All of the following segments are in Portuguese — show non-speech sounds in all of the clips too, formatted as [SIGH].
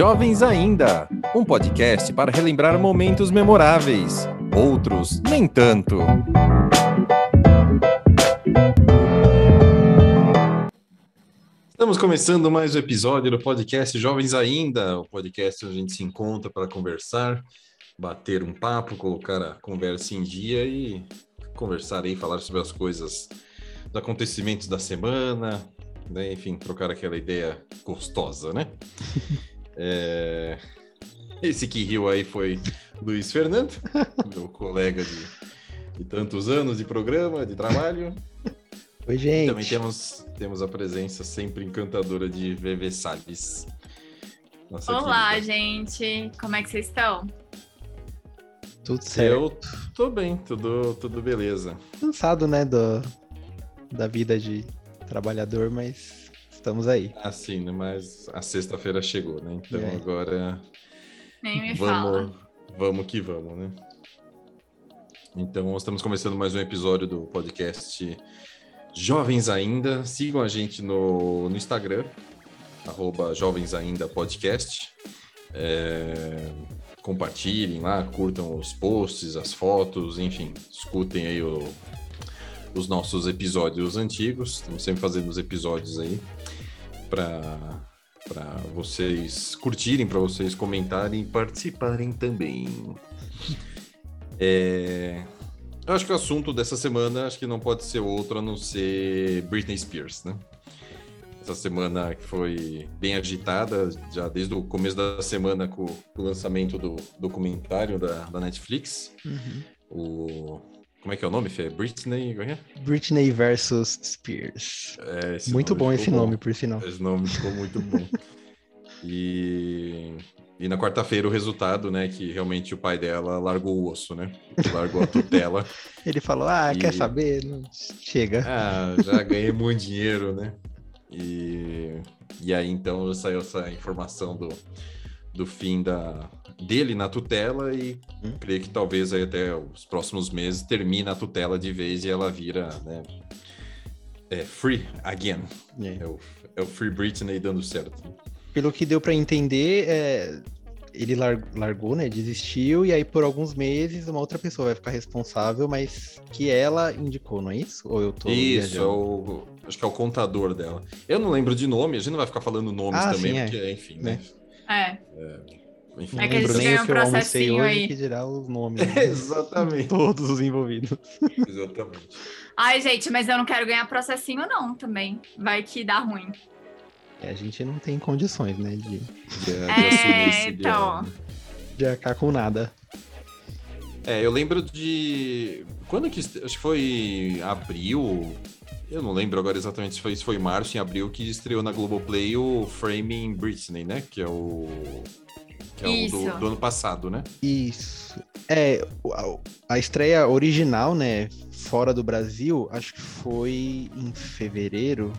Jovens Ainda, um podcast para relembrar momentos memoráveis, outros nem tanto. Estamos começando mais um episódio do podcast Jovens Ainda, o podcast onde a gente se encontra para conversar, bater um papo, colocar a conversa em dia e conversar aí, falar sobre as coisas, os acontecimentos da semana, né? enfim, trocar aquela ideia gostosa, né? [LAUGHS] é... Esse que riu aí foi Luiz Fernando, [LAUGHS] meu colega de, de tantos anos de programa, de trabalho. Oi, gente. E também temos, temos a presença sempre encantadora de VV Salles. Nossa Olá, querida. gente. Como é que vocês estão? Tudo certo. Eu tô bem, tudo, tudo beleza. Cansado, né, do, da vida de trabalhador, mas estamos aí. Ah, sim, né? Mas a sexta-feira chegou, né? Então é. agora. Nem me vamos, fala. Vamos que vamos, né? Então, estamos começando mais um episódio do podcast Jovens Ainda. Sigam a gente no, no Instagram, arroba Jovens Ainda Podcast. É, compartilhem lá, curtam os posts, as fotos, enfim, escutem aí o, os nossos episódios antigos. Estamos sempre fazendo os episódios aí para para vocês curtirem, para vocês comentarem e participarem também. É... Eu acho que o assunto dessa semana acho que não pode ser outro a não ser Britney Spears, né? Essa semana que foi bem agitada, já desde o começo da semana com, o lançamento do documentário da, da Netflix. Uhum. O como é que é o nome, Fê? Britney? É? Britney versus Spears. É, muito bom esse bom. nome, por sinal. Esse nome ficou muito bom. e, e na quarta-feira o resultado, né? Que realmente o pai dela largou o osso, né? Largou a tutela. [LAUGHS] Ele falou: Ah, e... quer saber? Não... Chega. Ah, já ganhei muito dinheiro, né? E, e aí então saiu essa informação do, do fim da, dele na tutela e hum. creio que talvez aí até os próximos meses termine a tutela de vez e ela vira né, é, free again. É. É, o, é o Free Britney dando certo. Pelo que deu para entender, é, ele largou, né? Desistiu, e aí por alguns meses uma outra pessoa vai ficar responsável, mas que ela indicou, não é isso? Ou eu tô. Isso, é o, acho que é o contador dela. Eu não lembro de nome, a gente não vai ficar falando nomes ah, também, sim, é. porque, enfim, né? É. é. Enfim, é que a gente ganha um processinho aí. que dirá os nomes. [LAUGHS] Né? Exatamente. Todos os envolvidos. [LAUGHS] Exatamente. Ai, gente, mas eu não quero ganhar processinho não, também. Vai que dá ruim. É, a gente não tem condições, né, de, de, de é, então... de arcar com nada. É, eu lembro de... Quando que... Acho que foi abril... Eu não lembro agora exatamente se foi, se foi março, em abril, que estreou na Globoplay o Framing Britney, né? Que é o que é Isso. o do, do, ano passado, né? Isso. É, a, a estreia original, né, fora do Brasil, acho que foi em fevereiro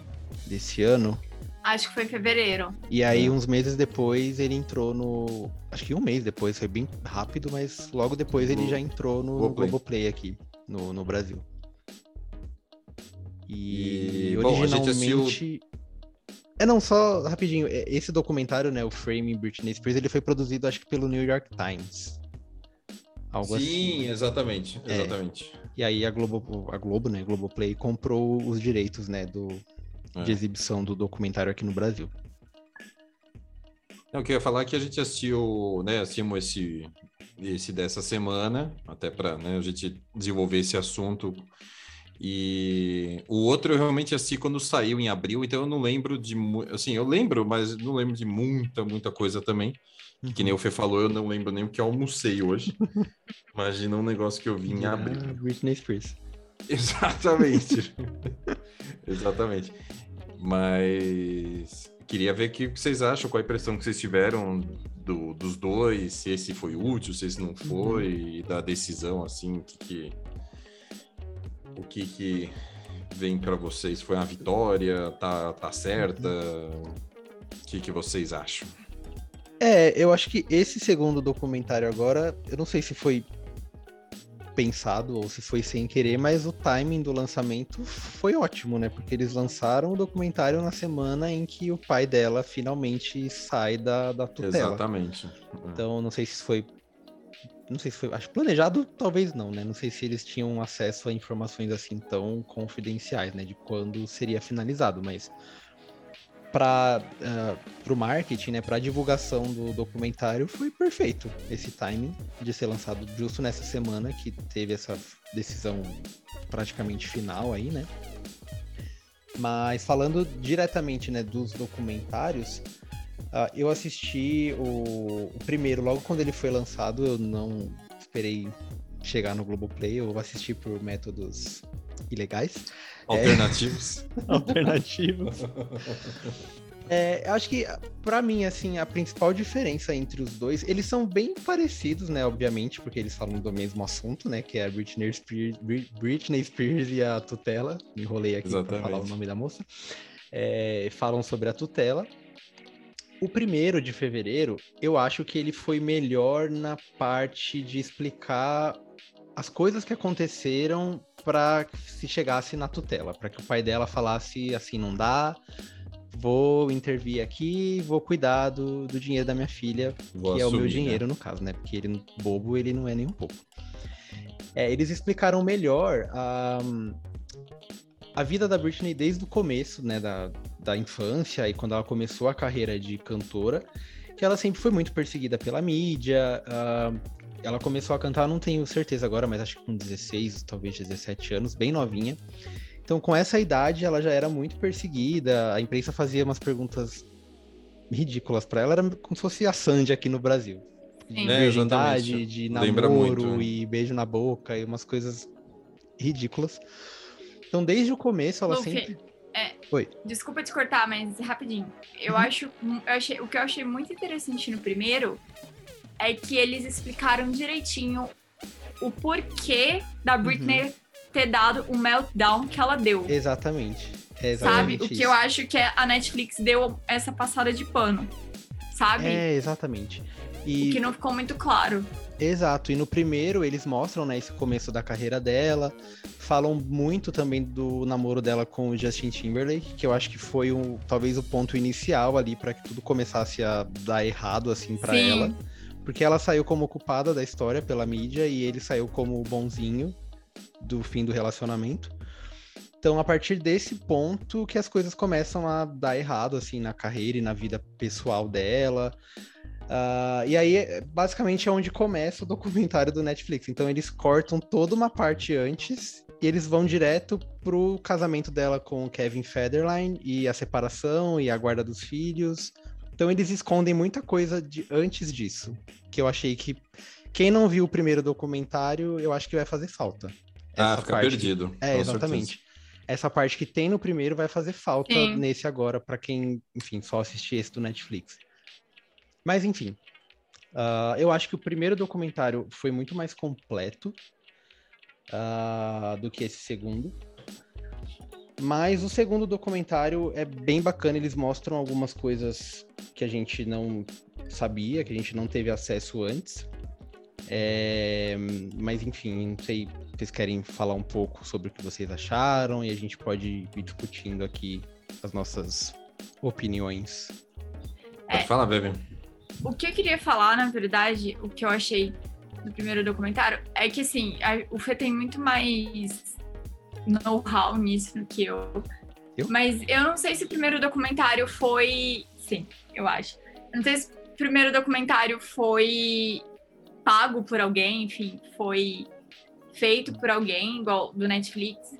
desse ano. Acho que foi em fevereiro. E aí, uns meses depois, ele entrou no. Acho que um mês depois, foi bem rápido, mas logo depois ele já entrou no, Globoplay. Globoplay aqui, no, no Brasil. E, e originalmente. Bom, é, não, só rapidinho. É, esse documentário, né, o Framing Britney Spears, ele foi produzido, acho que pelo New York Times. Algo Sim, assim. exatamente, é. exatamente. É. E aí a Globo, a Globo, né, Globoplay, comprou os direitos, né, do, é. de exibição do documentário aqui no Brasil. Não, eu queria falar é que a gente assistiu, né, assistimos esse, esse dessa semana, até para né, a gente desenvolver esse assunto e o outro eu realmente assisti quando saiu em abril, então eu não lembro de. Assim, eu lembro, mas não lembro de muita, muita coisa também. Uhum. Que nem o Fê falou, eu não lembro nem o que almocei hoje. [LAUGHS] Imagina um negócio que eu vi em abril. Ah, Britney Spears. [LAUGHS] Exatamente. [LAUGHS] Exatamente. Mas queria ver o que vocês acham, qual a impressão que vocês tiveram do, dos dois, se esse foi útil, se esse não foi, uhum. e da decisão, assim, que, que o que, que vem para vocês? Foi uma vitória? Tá, tá certa? O que, que vocês acham? É, eu acho que esse segundo documentário agora, eu não sei se foi pensado ou se foi sem querer, mas o timing do lançamento foi ótimo, né? Porque eles lançaram o documentário na semana em que o pai dela finalmente sai da, da tutela. Exatamente. Então, não sei se foi. Não sei se foi. Acho planejado, talvez não, né? Não sei se eles tinham acesso a informações assim tão confidenciais, né? De quando seria finalizado, mas para uh, o marketing, né, para divulgação do documentário, foi perfeito esse timing de ser lançado justo nessa semana que teve essa decisão praticamente final aí, né? Mas falando diretamente, né, dos documentários, uh, eu assisti o, o, primeiro logo quando ele foi lançado. Eu não esperei chegar no Globoplay, eu assisti por métodos ilegais. Alternativos. É... [LAUGHS] Alternativos. É, acho que, para mim, assim, a principal diferença entre os dois, eles são bem parecidos, né, obviamente, porque eles falam do mesmo assunto, né, que é a Britney Spears, Britney Spears e a tutela. Me enrolei aqui para falar o nome da moça. É, falam sobre a tutela. O primeiro de fevereiro, eu acho que ele foi melhor na parte de explicar as coisas que aconteceram para se chegasse na tutela, para que o pai dela falasse assim, não dá, vou intervir aqui, vou cuidar do, do dinheiro da minha filha, vou que assumir, é o meu né? dinheiro né? no caso, né? Porque ele bobo ele não é nem um pouco. É, eles explicaram melhor a, a vida da Britney desde o começo, né, da, da infância e quando ela começou a carreira de cantora, que ela sempre foi muito perseguida pela mídia, uh, ela começou a cantar, não tenho certeza agora, mas acho que com 16, talvez 17 anos, bem novinha. Então, com essa idade, ela já era muito perseguida. A imprensa fazia umas perguntas ridículas para ela, era como se fosse a Sandy aqui no Brasil. De é, virgindade, de namoro muito, né? e beijo na boca e umas coisas ridículas. Então, desde o começo, ela Luffy, sempre. É, Oi. Desculpa te cortar, mas rapidinho. Eu uhum. acho. Eu achei, o que eu achei muito interessante no primeiro é que eles explicaram direitinho o porquê da Britney uhum. ter dado o meltdown que ela deu. Exatamente. É exatamente sabe? O que eu acho que a Netflix deu essa passada de pano. Sabe? É, exatamente. E... O que não ficou muito claro. Exato, e no primeiro eles mostram né, esse começo da carreira dela, falam muito também do namoro dela com o Justin Timberlake, que eu acho que foi um, talvez o ponto inicial ali para que tudo começasse a dar errado assim para ela. Porque ela saiu como culpada da história pela mídia e ele saiu como o bonzinho do fim do relacionamento. Então, a partir desse ponto que as coisas começam a dar errado, assim, na carreira e na vida pessoal dela. Uh, e aí, basicamente, é onde começa o documentário do Netflix. Então, eles cortam toda uma parte antes e eles vão direto pro casamento dela com o Kevin Federline e a separação e a guarda dos filhos. Então eles escondem muita coisa de antes disso, que eu achei que quem não viu o primeiro documentário, eu acho que vai fazer falta. Ah, Essa fica parte... perdido. É, exatamente. Certeza. Essa parte que tem no primeiro vai fazer falta Sim. nesse agora para quem, enfim, só assistir esse do Netflix. Mas enfim, uh, eu acho que o primeiro documentário foi muito mais completo uh, do que esse segundo. Mas o segundo documentário é bem bacana, eles mostram algumas coisas que a gente não sabia, que a gente não teve acesso antes. É... Mas enfim, não sei se vocês querem falar um pouco sobre o que vocês acharam e a gente pode ir discutindo aqui as nossas opiniões. É, falar, Bebe. O que eu queria falar, na verdade, o que eu achei do primeiro documentário, é que assim, a, o Fê tem muito mais know-how nisso do que eu. eu. Mas eu não sei se o primeiro documentário foi. Sim, eu acho. Não sei se o primeiro documentário foi pago por alguém, enfim, foi feito por alguém, igual do Netflix.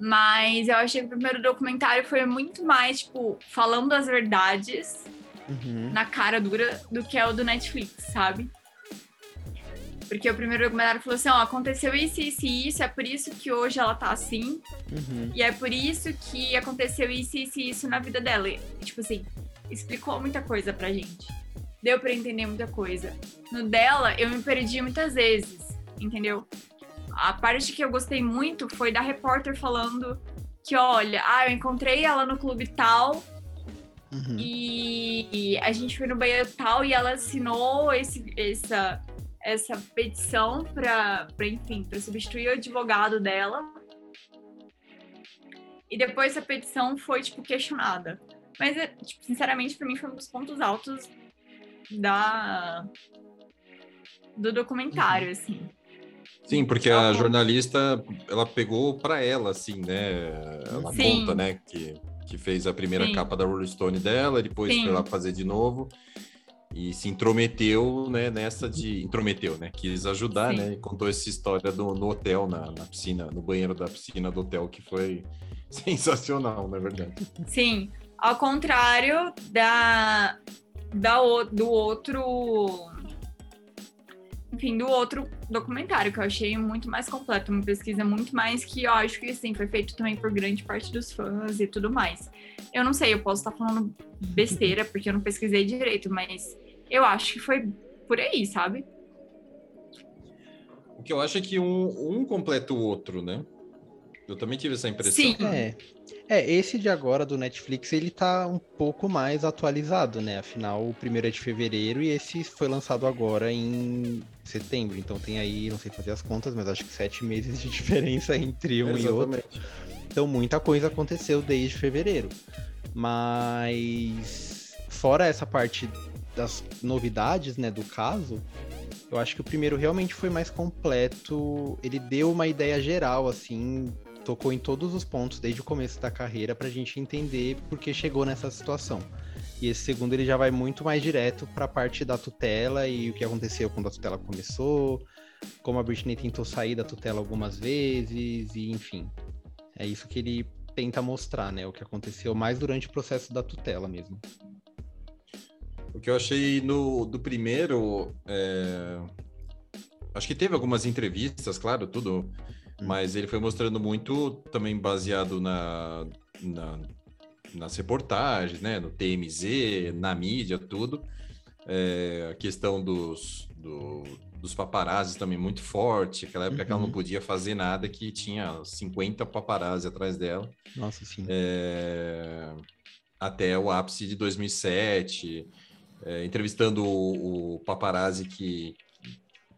Mas eu achei que o primeiro documentário foi muito mais, tipo, falando as verdades uhum. na cara dura do que é o do Netflix, sabe? Porque o primeiro documentário falou assim: ó, aconteceu isso, isso e isso, é por isso que hoje ela tá assim. Uhum. E é por isso que aconteceu isso, isso e isso na vida dela. E, tipo assim, explicou muita coisa pra gente. Deu pra entender muita coisa. No dela, eu me perdi muitas vezes, entendeu? A parte que eu gostei muito foi da repórter falando que, olha, ah, eu encontrei ela no clube tal. Uhum. E, e a gente foi no banheiro tal e ela assinou esse, essa, essa petição para, enfim, para substituir o advogado dela. E depois a petição foi tipo questionada. Mas é, tipo, sinceramente para mim foi um dos pontos altos da do documentário, uhum. assim. Sim, porque a jornalista, ela pegou para ela, assim, né? Ela Sim. conta, né, que, que fez a primeira Sim. capa da Rolling Stone dela, depois Sim. foi lá fazer de novo e se intrometeu, né, nessa de... Intrometeu, né? Quis ajudar, Sim. né? E contou essa história do, no hotel, na, na piscina, no banheiro da piscina do hotel, que foi [LAUGHS] sensacional, na verdade. Sim, ao contrário da, da, do outro enfim, do outro documentário, que eu achei muito mais completo, uma pesquisa muito mais que eu acho que, assim, foi feito também por grande parte dos fãs e tudo mais. Eu não sei, eu posso estar falando besteira, porque eu não pesquisei direito, mas eu acho que foi por aí, sabe? O que eu acho é que um, um completa o outro, né? Eu também tive essa impressão. Sim. É. É, esse de agora do Netflix, ele tá um pouco mais atualizado, né? Afinal, o primeiro é de fevereiro e esse foi lançado agora em setembro. Então tem aí, não sei fazer as contas, mas acho que sete meses de [LAUGHS] diferença entre um Exatamente. e outro. Então muita coisa aconteceu desde fevereiro. Mas fora essa parte das novidades, né, do caso, eu acho que o primeiro realmente foi mais completo. Ele deu uma ideia geral, assim, tocou em todos os pontos desde o começo da carreira para a gente entender por que chegou nessa situação. E esse segundo ele já vai muito mais direto para a parte da tutela e o que aconteceu quando a tutela começou, como a Britney tentou sair da tutela algumas vezes e enfim. É isso que ele tenta mostrar, né, o que aconteceu mais durante o processo da tutela mesmo. O que eu achei no do primeiro, é... acho que teve algumas entrevistas, claro, tudo. Mas ele foi mostrando muito também baseado na, na, nas reportagens, né? No TMZ, na mídia, tudo. É, a questão dos, do, dos paparazzi também muito forte. Aquela época uhum. que ela não uhum. podia fazer nada, que tinha 50 paparazzi atrás dela. Nossa, sim. É, até o ápice de 2007, é, entrevistando o, o paparazzi que,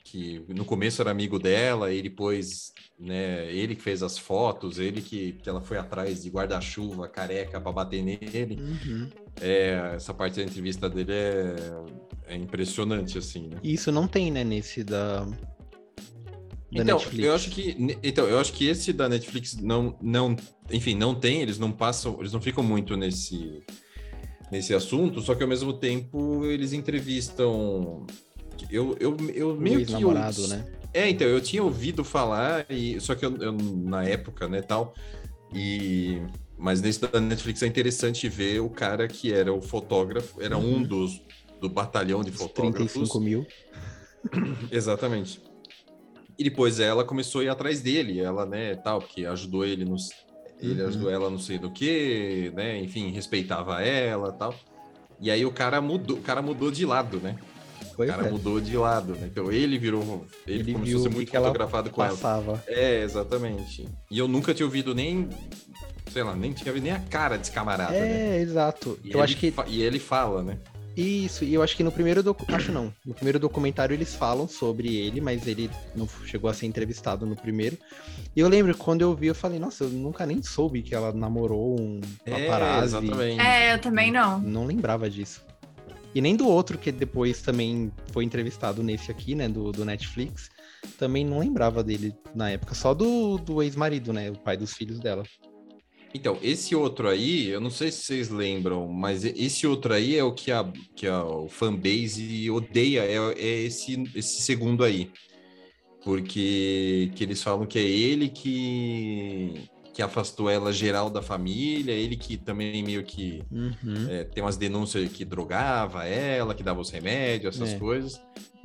que no começo era amigo dela e depois, né, ele que fez as fotos, ele que, que ela foi atrás de guarda-chuva careca para bater nele. Uhum. É, essa parte da entrevista dele é, é impressionante, assim, né? Isso não tem, né, nesse da, da então, Netflix. eu acho que então, eu acho que esse da Netflix não não, enfim, não tem, eles não passam, eles não ficam muito nesse nesse assunto, só que ao mesmo tempo eles entrevistam eu, eu, eu meio que. namorado, né? É, então, eu tinha ouvido falar, e só que eu, eu, na época, né, tal. E. Mas nesse da Netflix é interessante ver o cara que era o fotógrafo, era uhum. um dos do batalhão de Os fotógrafos. 35 mil. [COUGHS] Exatamente. E depois ela começou a ir atrás dele, ela, né, tal, porque ajudou ele nos. Ele uhum. ajudou ela não sei do que, né? Enfim, respeitava ela tal. E aí o cara mudou, o cara mudou de lado, né? Pois o cara é. mudou de lado, né? Então ele virou. Ele, ele começou a ser muito fotografado com passava. ela. É, exatamente. E eu nunca tinha ouvido nem. Sei lá, nem tinha ouvido nem a cara desse camarada. É, né? exato. E eu acho que. E ele fala, né? Isso, e eu acho que no primeiro docu... acho não, no primeiro documentário eles falam sobre ele, mas ele não chegou a ser entrevistado no primeiro. E eu lembro quando eu vi, eu falei, nossa, eu nunca nem soube que ela namorou um paparazzi. É, exatamente. É, eu também não. Não lembrava disso. E nem do outro que depois também foi entrevistado nesse aqui, né, do, do Netflix. Também não lembrava dele na época, só do, do ex-marido, né, o pai dos filhos dela. Então, esse outro aí, eu não sei se vocês lembram, mas esse outro aí é o que a, que a o fanbase odeia, é, é esse, esse segundo aí. Porque que eles falam que é ele que, que afastou ela geral da família, ele que também meio que uhum. é, tem umas denúncias que drogava ela, que dava os remédios, essas é. coisas.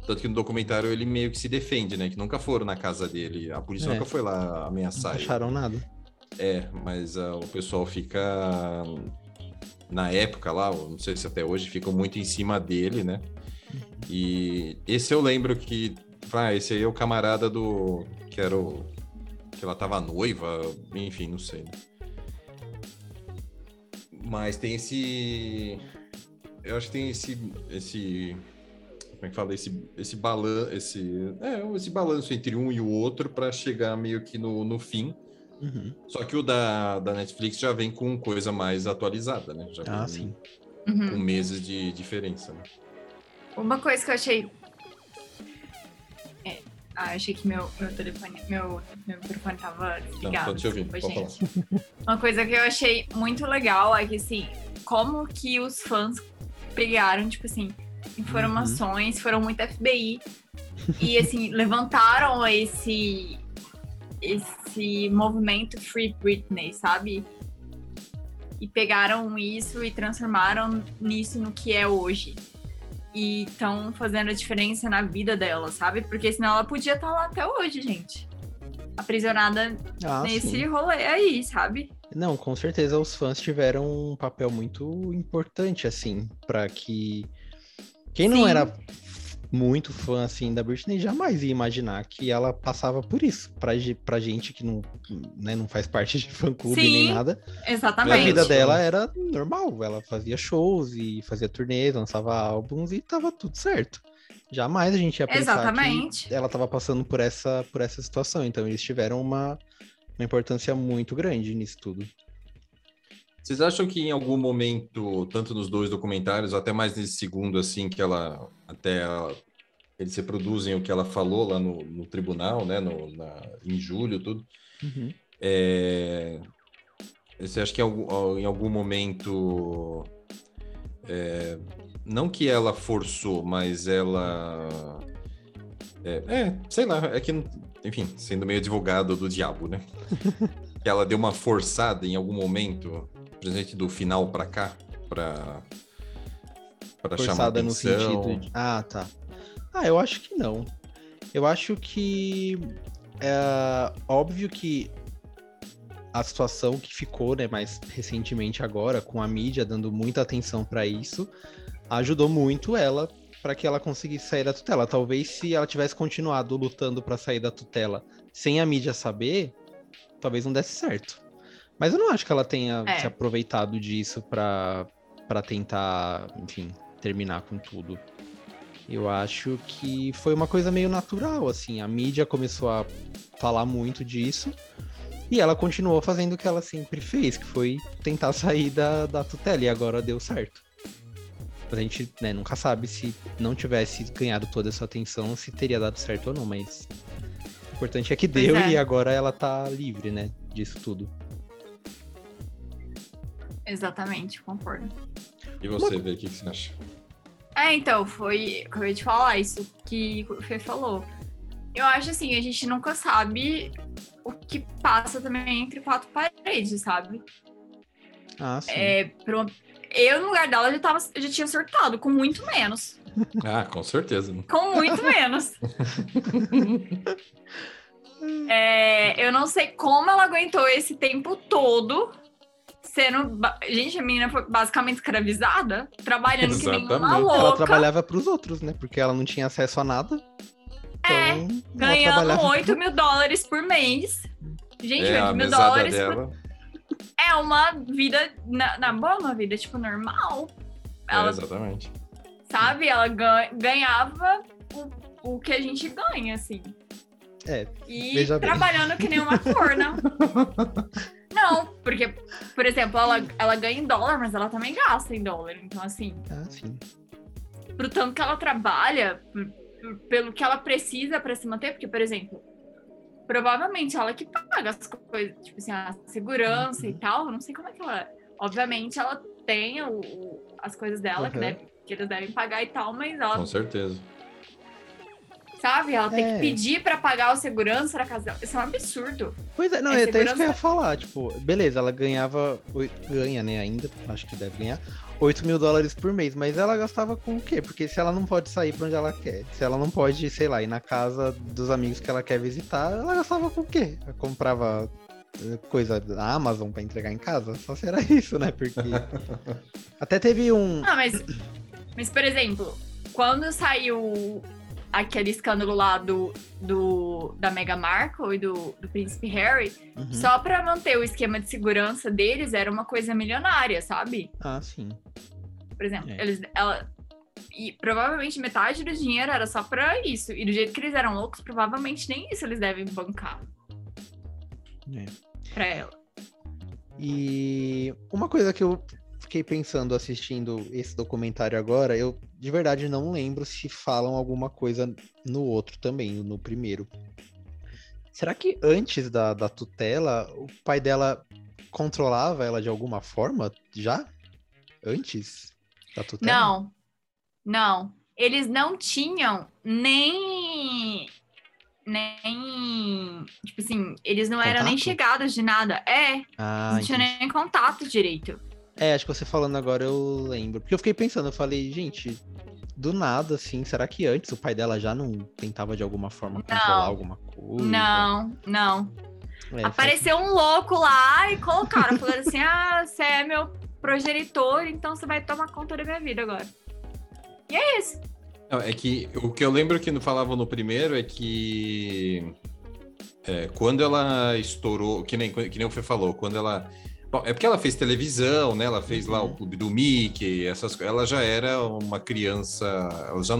Tanto que no documentário ele meio que se defende, né? Que nunca foram na casa dele. A polícia é. nunca foi lá ameaçar não acharam nada. É, mas uh, o pessoal fica. Na época lá, não sei se até hoje, ficam muito em cima dele, né? Uhum. E esse eu lembro que. Ah, esse aí é o camarada do. Que era o que ela tava noiva, enfim, não sei. Né? Mas tem esse. Eu acho que tem esse, esse como é que fala, esse, esse, balan esse, é, esse balanço entre um e o outro para chegar meio que no, no fim. Uhum. Só que o da, da Netflix já vem com coisa mais atualizada, né? Já ah, sim. Com uhum. meses de diferença, né? Uma coisa que eu achei. Ah, achei que meu, meu telefone, meu, meu microfone tava desligado. Não, tô te ouvindo, Desculpa, gente. Uma coisa que eu achei muito legal é que, assim, como que os fãs pegaram, tipo assim, informações, uhum. foram muito FBI. e, assim, levantaram esse, esse movimento Free Britney, sabe? E pegaram isso e transformaram nisso no que é hoje. E estão fazendo a diferença na vida dela, sabe? Porque senão ela podia estar tá lá até hoje, gente. Aprisionada ah, nesse sim. rolê aí, sabe? Não, com certeza os fãs tiveram um papel muito importante, assim, para que quem não Sim. era muito fã assim da Britney jamais ia imaginar que ela passava por isso. Pra, pra gente que não, né, não faz parte de fã clube Sim, nem nada. Exatamente. A vida dela era normal. Ela fazia shows e fazia turnês, lançava álbuns e tava tudo certo. Jamais a gente ia pensar Exatamente. que ela tava passando por essa, por essa situação. Então eles tiveram uma, uma importância muito grande nisso tudo. Vocês acham que em algum momento, tanto nos dois documentários, até mais nesse segundo, assim, que ela até ela, eles reproduzem o que ela falou lá no, no tribunal, né, no, na, em julho, tudo. Uhum. É, você acha que em algum, em algum momento, é, não que ela forçou, mas ela é, é, sei lá, é que, enfim, sendo meio advogado do diabo, né? [LAUGHS] que ela deu uma forçada em algum momento presente do final para cá, para para chamar atenção. no sentido de... Ah, tá. Ah, eu acho que não. Eu acho que é óbvio que a situação que ficou, né, mais recentemente agora, com a mídia dando muita atenção para isso, ajudou muito ela para que ela conseguisse sair da tutela. Talvez se ela tivesse continuado lutando para sair da tutela sem a mídia saber, talvez não desse certo. Mas eu não acho que ela tenha é. se aproveitado disso para tentar, enfim, terminar com tudo. Eu acho que foi uma coisa meio natural, assim. A mídia começou a falar muito disso. E ela continuou fazendo o que ela sempre fez, que foi tentar sair da, da tutela. E agora deu certo. A gente né, nunca sabe se não tivesse ganhado toda essa atenção, se teria dado certo ou não, mas o importante é que deu é. e agora ela tá livre, né, disso tudo. Exatamente, concordo. E você, Vê, o que, que você acha? É, então, foi. Acabei de falar isso que o Fê falou. Eu acho assim, a gente nunca sabe o que passa também entre quatro paredes, sabe? Ah, sim. É, pro... Eu, no lugar dela, já, tava, já tinha surtado, com muito menos. [LAUGHS] Ah, com certeza. Com muito menos. [LAUGHS] é, eu não sei como ela aguentou esse tempo todo sendo. Gente, a menina foi basicamente escravizada, trabalhando Exatamente. que nem uma louca. Ela trabalhava para os outros, né? Porque ela não tinha acesso a nada. É, então, ganhando trabalhava... 8 mil dólares por mês. Gente, é, 8 mil dólares por... É uma vida, na, na boa, uma vida, tipo, normal. É, ela, é, exatamente. Sabe? Ela ganhava o, o que a gente ganha, assim. É. E trabalhando bem. que nem uma corna. [LAUGHS] Não, porque, por exemplo, ela, ela ganha em dólar, mas ela também gasta em dólar. Então, assim. Ah, sim. Pro tanto que ela trabalha, pelo que ela precisa para se manter, porque, por exemplo, provavelmente ela que paga as coisas, tipo assim, a segurança uhum. e tal. Não sei como é que ela. Obviamente, ela tem o, o as coisas dela, uhum. que, deve, que eles devem pagar e tal, mas ela. Com certeza sabe? Ela tem que é. pedir para pagar o segurança da casa Isso é um absurdo. Pois é, não, é, é até isso que eu ia falar. Tipo, beleza, ela ganhava. Ganha, né, ainda. Acho que deve ganhar. 8 mil dólares por mês, mas ela gastava com o quê? Porque se ela não pode sair pra onde ela quer, se ela não pode, sei lá, ir na casa dos amigos que ela quer visitar, ela gastava com o quê? Ela comprava eh, coisa da Amazon para entregar em casa? Só será [LAUGHS] isso, né? Porque. [LAUGHS] Até teve um. Ah, mas. Mas, por exemplo, quando saiu aquele escândalo lá do, do da Meghan Markle e do, do príncipe Harry, uhum. só para manter o esquema de segurança deles era uma coisa milionária, sabe? Ah, sim. Por exemplo, é. eles, ela, e provavelmente metade do dinheiro era só pra isso. E do jeito que eles eram loucos, provavelmente nem isso eles devem bancar. É. Pra ela. E uma coisa que eu fiquei pensando assistindo esse documentário agora, eu de verdade não lembro se falam alguma coisa no outro também, no primeiro. Será que antes da, da tutela, o pai dela controlava ela de alguma forma já? Antes da tutela? Não, não. Eles não tinham nem. Nem. Tipo assim, eles não contato? eram nem chegados de nada. É. Ah, não tinha nem contato direito. É, acho que você falando agora eu lembro. Porque eu fiquei pensando, eu falei, gente, do nada, assim, será que antes o pai dela já não tentava de alguma forma controlar não, alguma coisa? Não, não. É, Apareceu foi... um louco lá e colocaram, falando assim: [LAUGHS] ah, você é meu progenitor, então você vai tomar conta da minha vida agora. E é isso. Não, é que o que eu lembro que falavam no primeiro é que é, quando ela estourou, que nem, que nem o Fê falou, quando ela é porque ela fez televisão, né? Ela fez lá o uhum. Clube do Mickey, essas Ela já era uma criança, ela já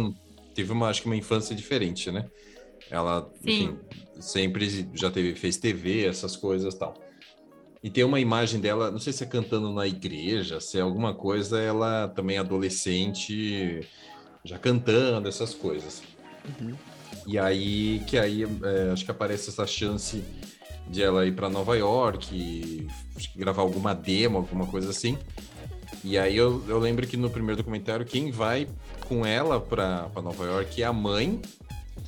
teve uma, acho que uma infância diferente, né? Ela, enfim, sempre já teve, fez TV, essas coisas tal. E tem uma imagem dela, não sei se é cantando na igreja, se é alguma coisa, ela também adolescente, já cantando, essas coisas. Uhum. E aí, que aí, é, acho que aparece essa chance de ela ir para Nova York, gravar alguma demo, alguma coisa assim. E aí eu, eu lembro que no primeiro documentário, quem vai com ela para Nova York é a mãe.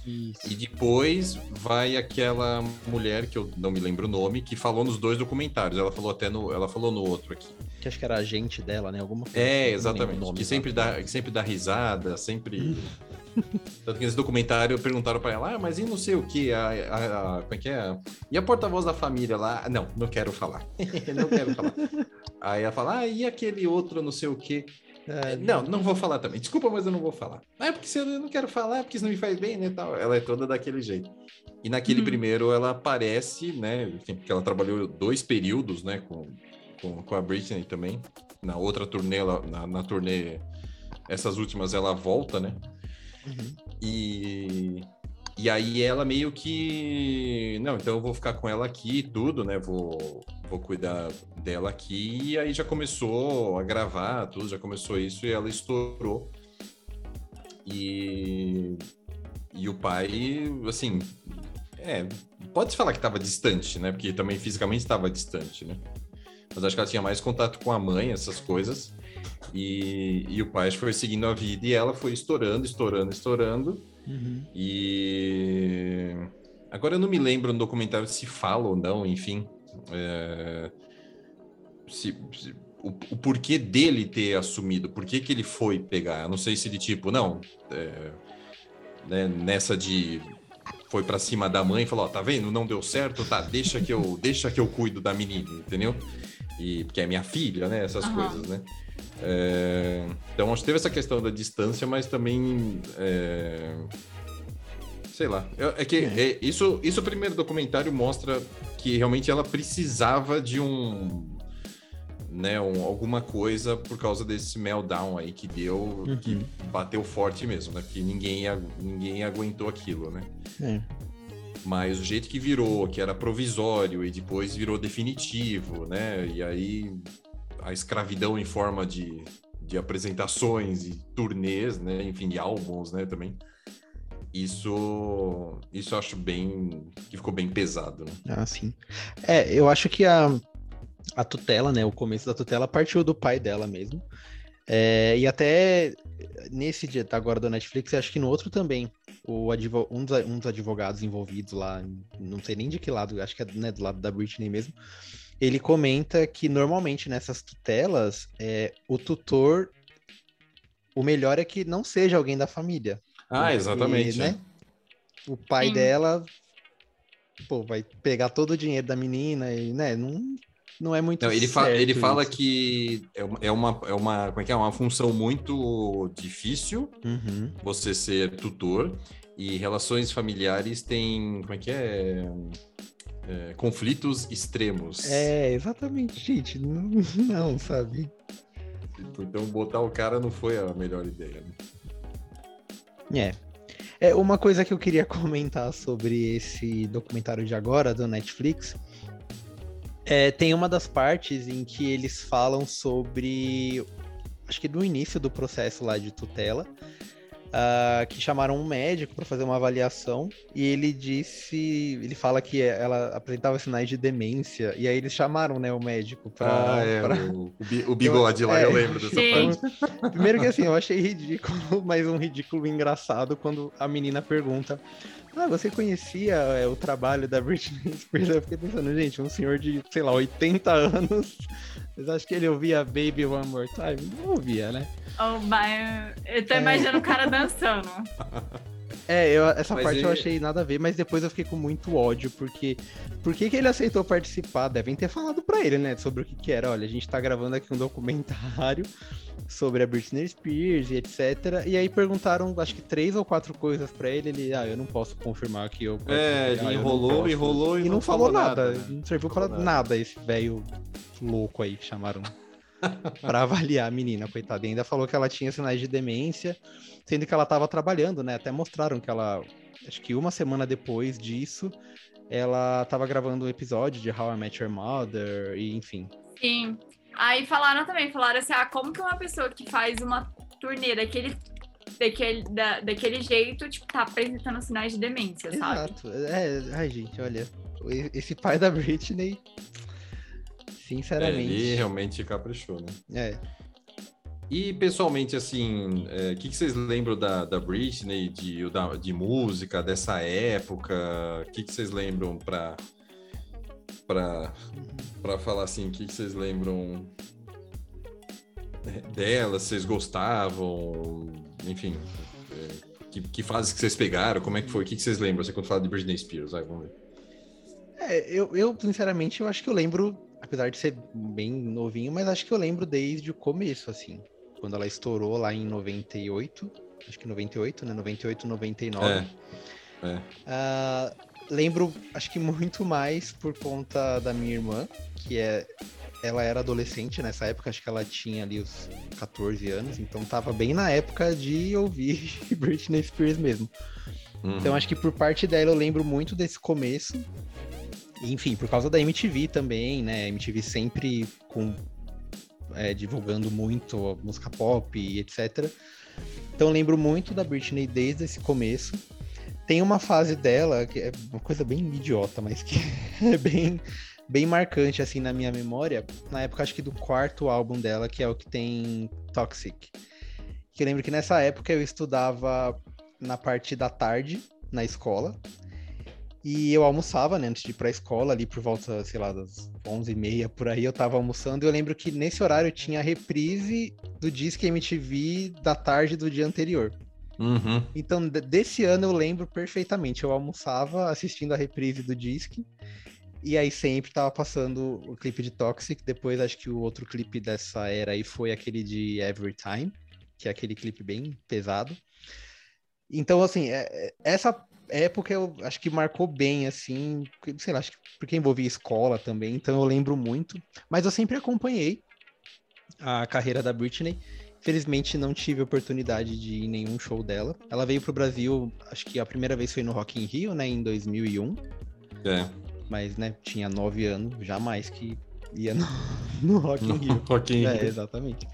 Isso. E depois vai aquela mulher que eu não me lembro o nome, que falou nos dois documentários. Ela falou até no, ela falou no outro aqui. Que acho que era agente dela, né? Alguma coisa. É, assim, exatamente. que sempre dá, que sempre dá risada, sempre [LAUGHS] Tanto que nesse documentário perguntaram para ela, ah, mas e não sei o que, a, a, a, como é que é? E a porta-voz da família lá? Não, não quero falar. [LAUGHS] não quero falar. Aí ela fala, ah, e aquele outro não sei o que? É, não, não vou falar também. Desculpa, mas eu não vou falar. Ah, é porque se eu não quero falar, é porque isso não me faz bem, né? Tal. Ela é toda daquele jeito. E naquele uhum. primeiro ela aparece, né? Enfim, porque ela trabalhou dois períodos, né? Com, com, com a Britney também. Na outra turnê, ela, na, na turnê, essas últimas ela volta, né? Uhum. E, e aí ela meio que. Não, então eu vou ficar com ela aqui tudo, né? Vou, vou cuidar dela aqui. E aí já começou a gravar tudo, já começou isso e ela estourou. E, e o pai, assim, é, pode-se falar que estava distante, né? Porque também fisicamente estava distante, né? Mas acho que ela tinha mais contato com a mãe, essas coisas. E, e o pai foi seguindo a vida e ela foi estourando, estourando, estourando. Uhum. E agora eu não me lembro no documentário se fala ou não, enfim. É... Se, se, o, o, porquê dele ter assumido, por que, ele foi pegar. Eu não sei se de tipo, não, é, né, nessa de foi para cima da mãe e falou, ó, tá vendo? Não deu certo, tá, deixa que eu, deixa que eu cuido da menina, entendeu? E porque é minha filha, né, essas uhum. coisas, né? É, então, acho que teve essa questão da distância, mas também. É, sei lá. É, é que é, isso, isso, o primeiro documentário mostra que realmente ela precisava de um. Né, um, alguma coisa por causa desse meltdown aí que deu, uhum. que bateu forte mesmo, né? Porque ninguém, ninguém aguentou aquilo, né? É. Mas o jeito que virou, que era provisório e depois virou definitivo, né? E aí a escravidão em forma de, de apresentações e turnês, né? Enfim, de álbuns, né? Também. Isso, isso eu acho bem que ficou bem pesado. Né? Ah, sim. É, eu acho que a, a tutela, né? O começo da tutela partiu do pai dela mesmo. É, e até nesse dia tá agora da Netflix, acho que no outro também, o advo, um, dos, um dos advogados envolvidos lá, não sei nem de que lado, acho que é né, do lado da Britney mesmo, ele comenta que normalmente nessas tutelas, é, o tutor, o melhor é que não seja alguém da família. Ah, exatamente. né? O pai Sim. dela pô, vai pegar todo o dinheiro da menina e, né, não, não é muito não, ele fala Ele fala que é uma, é uma, é uma, como é que é? uma função muito difícil uhum. você ser tutor e relações familiares tem, como é que é? é, conflitos extremos. É, exatamente, gente. Não, [LAUGHS] não, sabe? Então botar o cara não foi a melhor ideia. Né? É. É uma coisa que eu queria [LAUGHS] comentar sobre esse documentário de agora do Netflix. É, tem uma das partes em que eles falam sobre acho que do início do processo lá de tutela, uh, que chamaram um médico para fazer uma avaliação e ele disse, ele fala que ela apresentava sinais de demência e aí eles chamaram, né, o médico para ah, é, pra... o, [LAUGHS] o, bigode lá, é, eu lembro dessa parte. Primeiro que assim, eu achei ridículo, [LAUGHS] mas um ridículo engraçado quando a menina pergunta ah, você conhecia é, o trabalho da Britney Spears? Eu fiquei pensando, gente, um senhor de, sei lá, 80 anos. Vocês acham que ele ouvia Baby One More Time? Não ouvia, né? Oh, my... Eu tô é... imaginando o cara dançando. [LAUGHS] É, eu, essa mas parte ele... eu achei nada a ver, mas depois eu fiquei com muito ódio, porque por que, que ele aceitou participar? Devem ter falado para ele, né, sobre o que, que era. Olha, a gente tá gravando aqui um documentário [LAUGHS] sobre a Britney Spears e etc. E aí perguntaram, acho que três ou quatro coisas para ele. Ele, ah, eu não posso confirmar que eu. É, ele ah, enrolou, enrolou e, e não, não falou, falou nada. nada né? Não serviu para nada. nada esse velho louco aí que chamaram [LAUGHS] para avaliar a menina, coitada. E ainda falou que ela tinha sinais de demência, sendo que ela estava trabalhando, né? Até mostraram que ela, acho que uma semana depois disso, ela estava gravando um episódio de How I Met Your Mother, e enfim. Sim. Aí falaram também, falaram assim, ah, como que uma pessoa que faz uma turnê daquele, daquele, da, daquele jeito, tipo, tá apresentando sinais de demência, sabe? Exato. É, ai, gente, olha, esse pai da Britney, sinceramente... É, ele realmente caprichou, né? É. E pessoalmente, assim, o é, que, que, vocês lembram da, da Britney, de, da, de música, dessa época? O que, que vocês lembram para para falar assim, o que, que vocês lembram dela, vocês gostavam, enfim, é, que, que fases que vocês pegaram, como é que foi, o que, que vocês lembram, você quando fala de Britney Spears, vai, vamos ver. É, eu, eu, sinceramente, eu acho que eu lembro, apesar de ser bem novinho, mas acho que eu lembro desde o começo, assim, quando ela estourou lá em 98, acho que 98, né, 98, 99. É, é. Uh, lembro, acho que muito mais por conta da minha irmã, que é. Ela era adolescente nessa época, acho que ela tinha ali os 14 anos, então tava bem na época de ouvir [LAUGHS] Britney Spears mesmo. Uhum. Então acho que por parte dela eu lembro muito desse começo. Enfim, por causa da MTV também, né? MTV sempre com é, divulgando muito música pop e etc. Então lembro muito da Britney desde esse começo. Tem uma fase dela que é uma coisa bem idiota, mas que [LAUGHS] é bem, bem marcante assim na minha memória. Na época, acho que do quarto álbum dela, que é o que tem Toxic. Que eu lembro que nessa época eu estudava na parte da tarde na escola. E eu almoçava, né, antes de ir pra escola, ali por volta, sei lá, das 11h30 por aí, eu tava almoçando. E eu lembro que nesse horário tinha a reprise do Disque MTV da tarde do dia anterior. Uhum. Então, desse ano eu lembro perfeitamente. Eu almoçava assistindo a reprise do Disque. E aí sempre tava passando o clipe de Toxic. Depois acho que o outro clipe dessa era aí foi aquele de Every Time, que é aquele clipe bem pesado. Então, assim, é, é, essa época eu acho que marcou bem, assim, sei lá, acho que porque envolvia escola também, então eu lembro muito. Mas eu sempre acompanhei a carreira da Britney. Felizmente não tive oportunidade de ir em nenhum show dela. Ela veio pro Brasil, acho que a primeira vez foi no Rock in Rio, né, em 2001. É. Mas, né, tinha nove anos, jamais que ia no, [LAUGHS] no Rock in Rio. Rock in é, Rio. exatamente.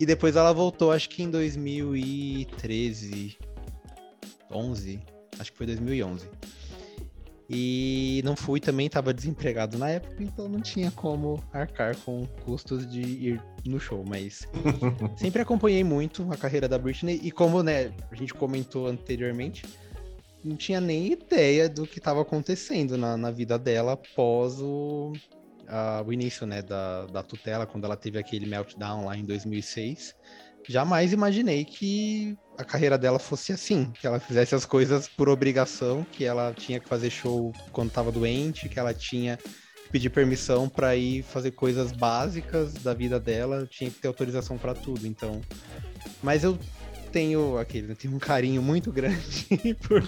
E depois ela voltou, acho que em 2013, 11, acho que foi 2011. E não fui também, estava desempregado na época, então não tinha como arcar com custos de ir no show, mas [LAUGHS] sempre acompanhei muito a carreira da Britney e como, né, a gente comentou anteriormente, não tinha nem ideia do que estava acontecendo na, na vida dela após o, a, o início, né, da, da tutela, quando ela teve aquele meltdown lá em 2006 jamais imaginei que a carreira dela fosse assim, que ela fizesse as coisas por obrigação, que ela tinha que fazer show quando estava doente, que ela tinha que pedir permissão para ir fazer coisas básicas da vida dela, tinha que ter autorização para tudo. Então, mas eu tenho aquele, eu tenho um carinho muito grande [LAUGHS] por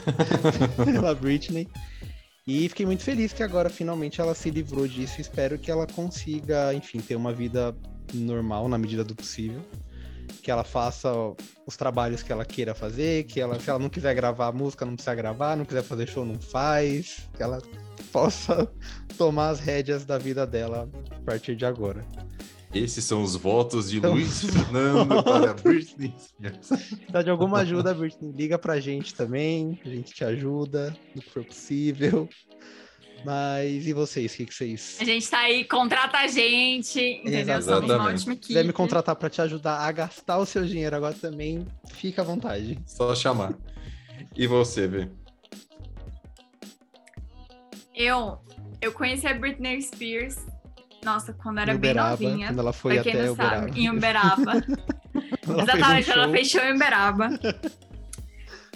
pela Britney. E fiquei muito feliz que agora finalmente ela se livrou disso. Espero que ela consiga, enfim, ter uma vida normal na medida do possível. Que ela faça os trabalhos que ela queira fazer, que ela, se ela não quiser gravar música, não precisa gravar, não quiser fazer show, não faz, que ela [LAUGHS] possa tomar as rédeas da vida dela a partir de agora. Esses são os votos de então, Luiz Fernando [LAUGHS] para Britney. Precisa de alguma ajuda, Britney, liga pra gente também, a gente te ajuda no que for possível. Mas e vocês? O que, que vocês. A gente tá aí, contrata a gente, entendeu? Somos uma ótima equipe. Se quiser me contratar para te ajudar a gastar o seu dinheiro agora também, fica à vontade. Só chamar. E você, Vê? Eu, eu conheci a Britney Spears, nossa, quando era Uberaba, bem novinha. Quando ela foi até não Uberaba. Sabe, em Uberaba. [LAUGHS] ela Exatamente, um ela fechou em Uberaba. [LAUGHS]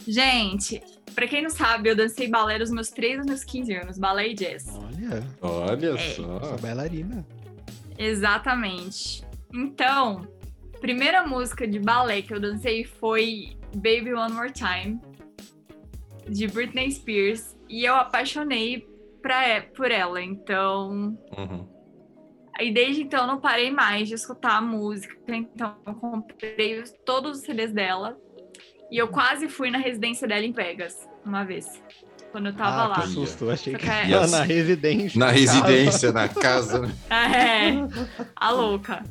Gente, pra quem não sabe, eu dancei balé dos meus 3 aos meus 15 anos, balé e jazz. Olha, olha é. só. Sou bailarina. Exatamente. Então, primeira música de balé que eu dancei foi Baby One More Time, de Britney Spears. E eu apaixonei pra, por ela, então. Uhum. E desde então eu não parei mais de escutar a música. Então eu comprei todos os CDs dela. E eu quase fui na residência dela em Vegas, uma vez. Quando eu tava ah, lá. Que susto, achei que era na residência. Na residência, na casa. [LAUGHS] É, a louca.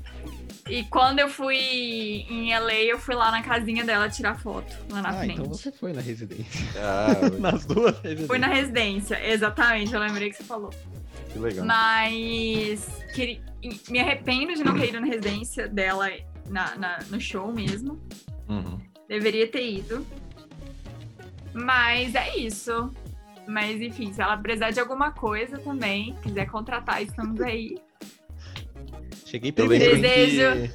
E quando eu fui em LA, eu fui lá na casinha dela tirar foto, lá na ah, frente. então você foi na residência. Ah, [LAUGHS] Nas duas residências. Fui na residência, exatamente, eu lembrei que você falou. Que legal. Mas que, me arrependo de não ter ido na residência dela na, na no show mesmo. Uhum. Deveria ter ido. Mas é isso. Mas enfim, se ela precisar de alguma coisa também, quiser contratar, estamos aí. Cheguei primeiro. Desejo,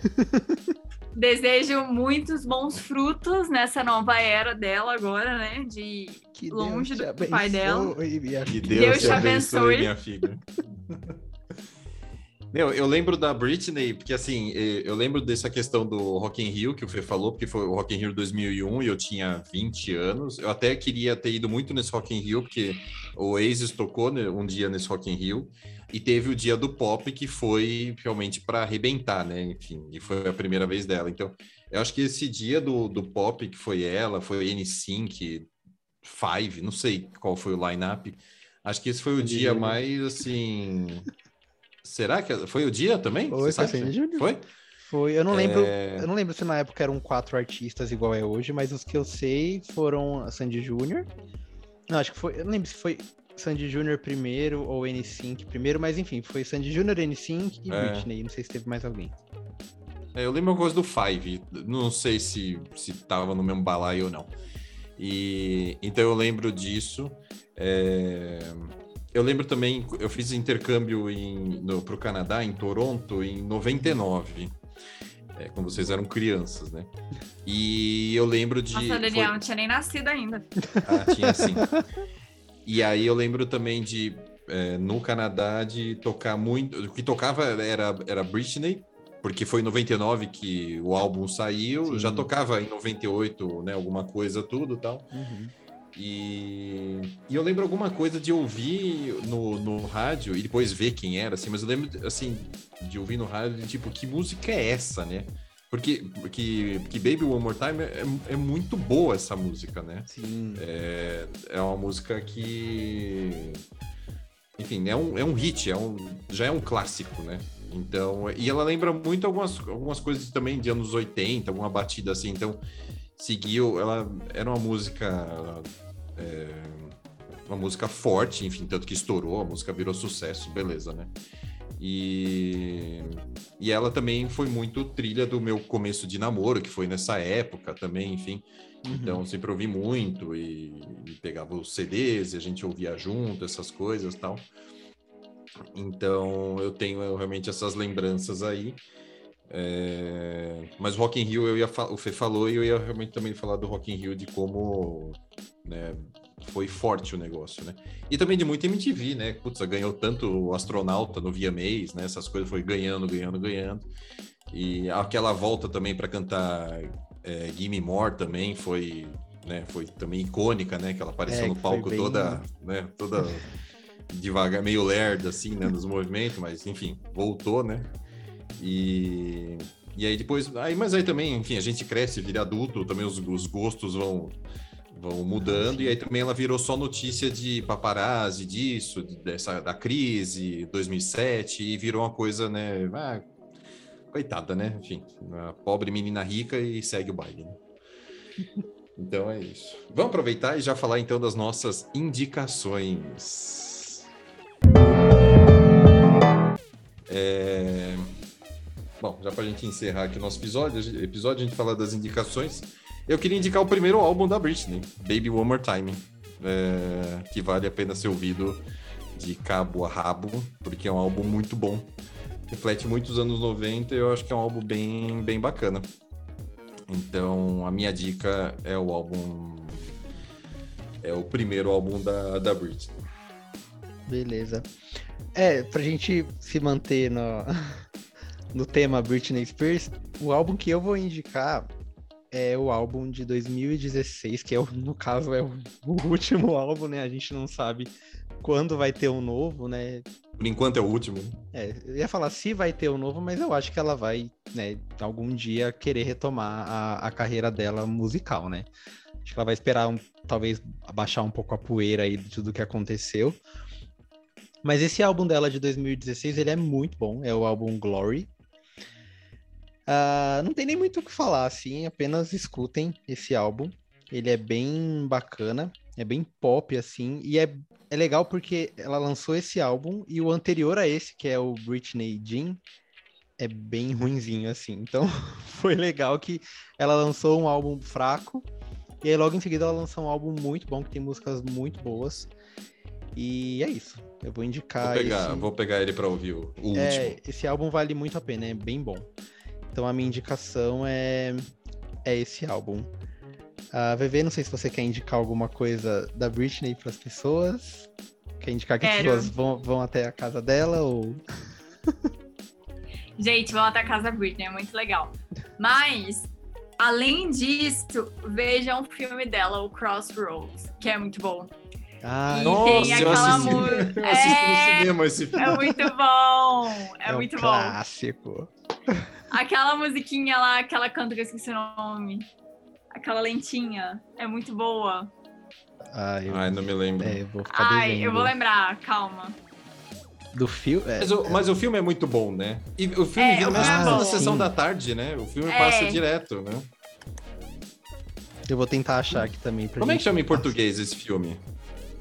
desejo muitos bons frutos nessa nova era dela agora, né? De que longe do pai dela. Que Deus, Deus te abençoe, minha filha. [LAUGHS] Meu, eu lembro da Britney, porque assim, eu lembro dessa questão do Rock in Rio que o Fê falou, porque foi o Rock in Rio 2001 e eu tinha 20 anos. Eu até queria ter ido muito nesse Rock in Rio, porque o Oasis tocou né, um dia nesse Rock in Rio. E teve o dia do pop que foi realmente para arrebentar, né? Enfim, e foi a primeira vez dela. Então, eu acho que esse dia do, do pop que foi ela, foi N5, Five, não sei qual foi o line-up. Acho que esse foi o dia mais assim. Será que foi o dia também? Foi, foi, foi? Foi, eu não lembro, é... eu não lembro se na época eram quatro artistas igual é hoje, mas os que eu sei foram a Sandy Júnior. Não, acho que foi, eu não lembro se foi Sandy Júnior primeiro ou N5 primeiro, mas enfim, foi Sandy Júnior, N5 e é. Britney. Não sei se teve mais alguém. É, eu lembro uma coisa do Five, não sei se, se tava no mesmo balaio ou não. E então eu lembro disso. É... Eu lembro também, eu fiz intercâmbio para o Canadá, em Toronto, em 99. É, quando vocês eram crianças, né? E eu lembro de. Nossa, Daniel, foi... não tinha nem nascido ainda. Ah, tinha sim. E aí eu lembro também de, é, no Canadá, de tocar muito. O que tocava era, era Britney, porque foi em 99 que o álbum saiu, Sim. já tocava em 98, né? Alguma coisa, tudo tal. Uhum. E, e, eu lembro alguma coisa de ouvir no, no rádio e depois ver quem era, assim, mas eu lembro, assim, de ouvir no rádio, de, tipo, que música é essa, né? Porque, porque, porque Baby One More Time é, é muito boa essa música, né? Sim. É, é uma música que. Enfim, é um, é um hit, é um, já é um clássico, né? Então, e ela lembra muito algumas, algumas coisas também de anos 80, alguma batida assim. Então, seguiu. Ela era uma música. É, uma música forte, enfim, tanto que estourou, a música virou sucesso, beleza, né? E, e ela também foi muito trilha do meu começo de namoro, que foi nessa época também, enfim. Uhum. Então, sempre ouvi muito e, e, pegava os CDs e a gente ouvia junto, essas coisas tal. Então, eu tenho realmente essas lembranças aí. É... Mas Rock in Rio, eu ia o Fê falou e eu ia realmente também falar do Rock in Rio, de como né, foi forte o negócio, né? E também de muito MTV, né? Putz, ganhou tanto o astronauta no VMAs, né? Essas coisas foi ganhando, ganhando, ganhando. E aquela volta também para cantar é, Gimme More também foi, né? Foi também icônica, né? Que ela apareceu é, no palco bem... toda, né? Toda devagar, meio lerda assim, né? Nos movimentos, mas enfim, voltou, né? E E aí depois, aí, mas aí também, enfim, a gente cresce, vira adulto, também os, os gostos vão, vão mudando, e aí também ela virou só notícia de paparazzi disso, dessa, da crise, 2007, e virou uma coisa, né, ah, coitada, né, enfim, a pobre menina rica e segue o baile, né? [LAUGHS] Então é isso. Vamos aproveitar e já falar então das nossas indicações. É... Bom, já para a gente encerrar aqui o nosso episódio, episódio, a gente falar das indicações. Eu queria indicar o primeiro álbum da Britney, Baby One More Time, é... que vale a pena ser ouvido de cabo a rabo, porque é um álbum muito bom. Reflete muitos anos 90 e eu acho que é um álbum bem, bem bacana. Então, a minha dica é o álbum. É o primeiro álbum da, da Britney. Beleza. É, pra gente se manter no, [LAUGHS] no tema Britney Spears, o álbum que eu vou indicar é o álbum de 2016, que é o, no caso é o, o último [LAUGHS] álbum, né? A gente não sabe quando vai ter um novo, né? Por enquanto é o último. É, eu ia falar se vai ter um novo, mas eu acho que ela vai, né, algum dia querer retomar a, a carreira dela musical, né? Acho que ela vai esperar, um, talvez, abaixar um pouco a poeira aí de tudo que aconteceu. Mas esse álbum dela de 2016, ele é muito bom, é o álbum Glory. Uh, não tem nem muito o que falar, assim, apenas escutem esse álbum. Ele é bem bacana, é bem pop, assim, e é é legal porque ela lançou esse álbum e o anterior a esse, que é o Britney Jean, é bem ruinzinho, assim. Então, [LAUGHS] foi legal que ela lançou um álbum fraco e aí logo em seguida ela lançou um álbum muito bom, que tem músicas muito boas. E é isso. Eu vou indicar. Vou pegar, esse... vou pegar ele para ouvir o, o é, último. Esse álbum vale muito a pena, é bem bom. Então a minha indicação é, é esse álbum. A VV, não sei se você quer indicar alguma coisa da Britney para as pessoas. Quer indicar que Quero. as pessoas vão, vão até a casa dela ou. [LAUGHS] Gente, vão até a casa da Britney, é muito legal. Mas, além disso, vejam o filme dela, o Crossroads, que é muito bom. Ah, e nossa, tem aquela música. Eu assisto é... no cinema esse filme. É muito bom. É, é muito um bom. Clássico. Aquela musiquinha lá que ela canta, que eu esqueci o nome aquela lentinha. É muito boa. Ai, eu... Ai não me lembro. É, vou ficar Ai, devendo. eu vou lembrar, calma. Do filme? É, mas, o, mas, o, filme é muito bom, né? E o filme é, vira mesmo é na sessão da tarde, né? O filme passa é. direto, né? Eu vou tentar achar aqui também. Como é que chama em português esse filme?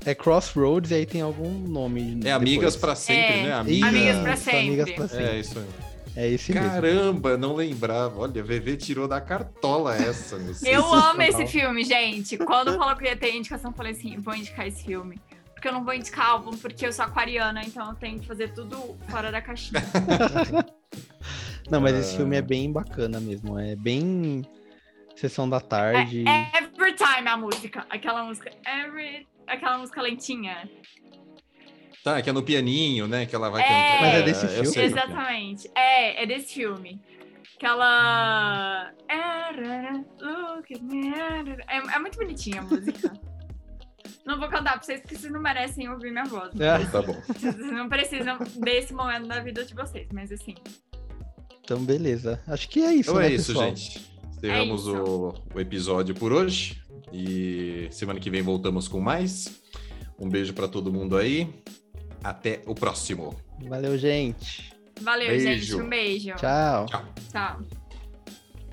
É Crossroads e aí tem algum nome. É Amigas para Sempre, é. né? Amigas, Amigas para sempre. Amigas pra sempre. É isso aí. É esse Caramba, mesmo. não lembrava. Olha, VV tirou da cartola essa. eu amo esse filme, gente. Quando falou que ia ter indicação, eu falei assim: vou indicar esse filme. Porque eu não vou indicar álbum, porque eu sou aquariana, então eu tenho que fazer tudo fora da caixinha. [LAUGHS] não, mas esse filme é bem bacana mesmo. É bem sessão da tarde. É, é every time a música. Aquela música. Every. Aquela música lentinha. Tá, que é no pianinho, né? Que ela vai é, cantar. Mas é desse filme. É. Exatamente. É, é desse filme. Que ela. Me. É, é muito bonitinha a música. [LAUGHS] Não vou cantar pra vocês porque vocês não merecem ouvir minha voz. É. Tá bom. Vocês não precisam desse momento da vida de vocês, mas assim. Então, beleza. Acho que é isso, então né, é isso, pessoal? gente. Encerramos é o, o episódio por hoje. E semana que vem voltamos com mais. Um beijo para todo mundo aí. Até o próximo. Valeu, gente. Valeu, beijo. gente. Um beijo. Tchau. Tchau. Tchau.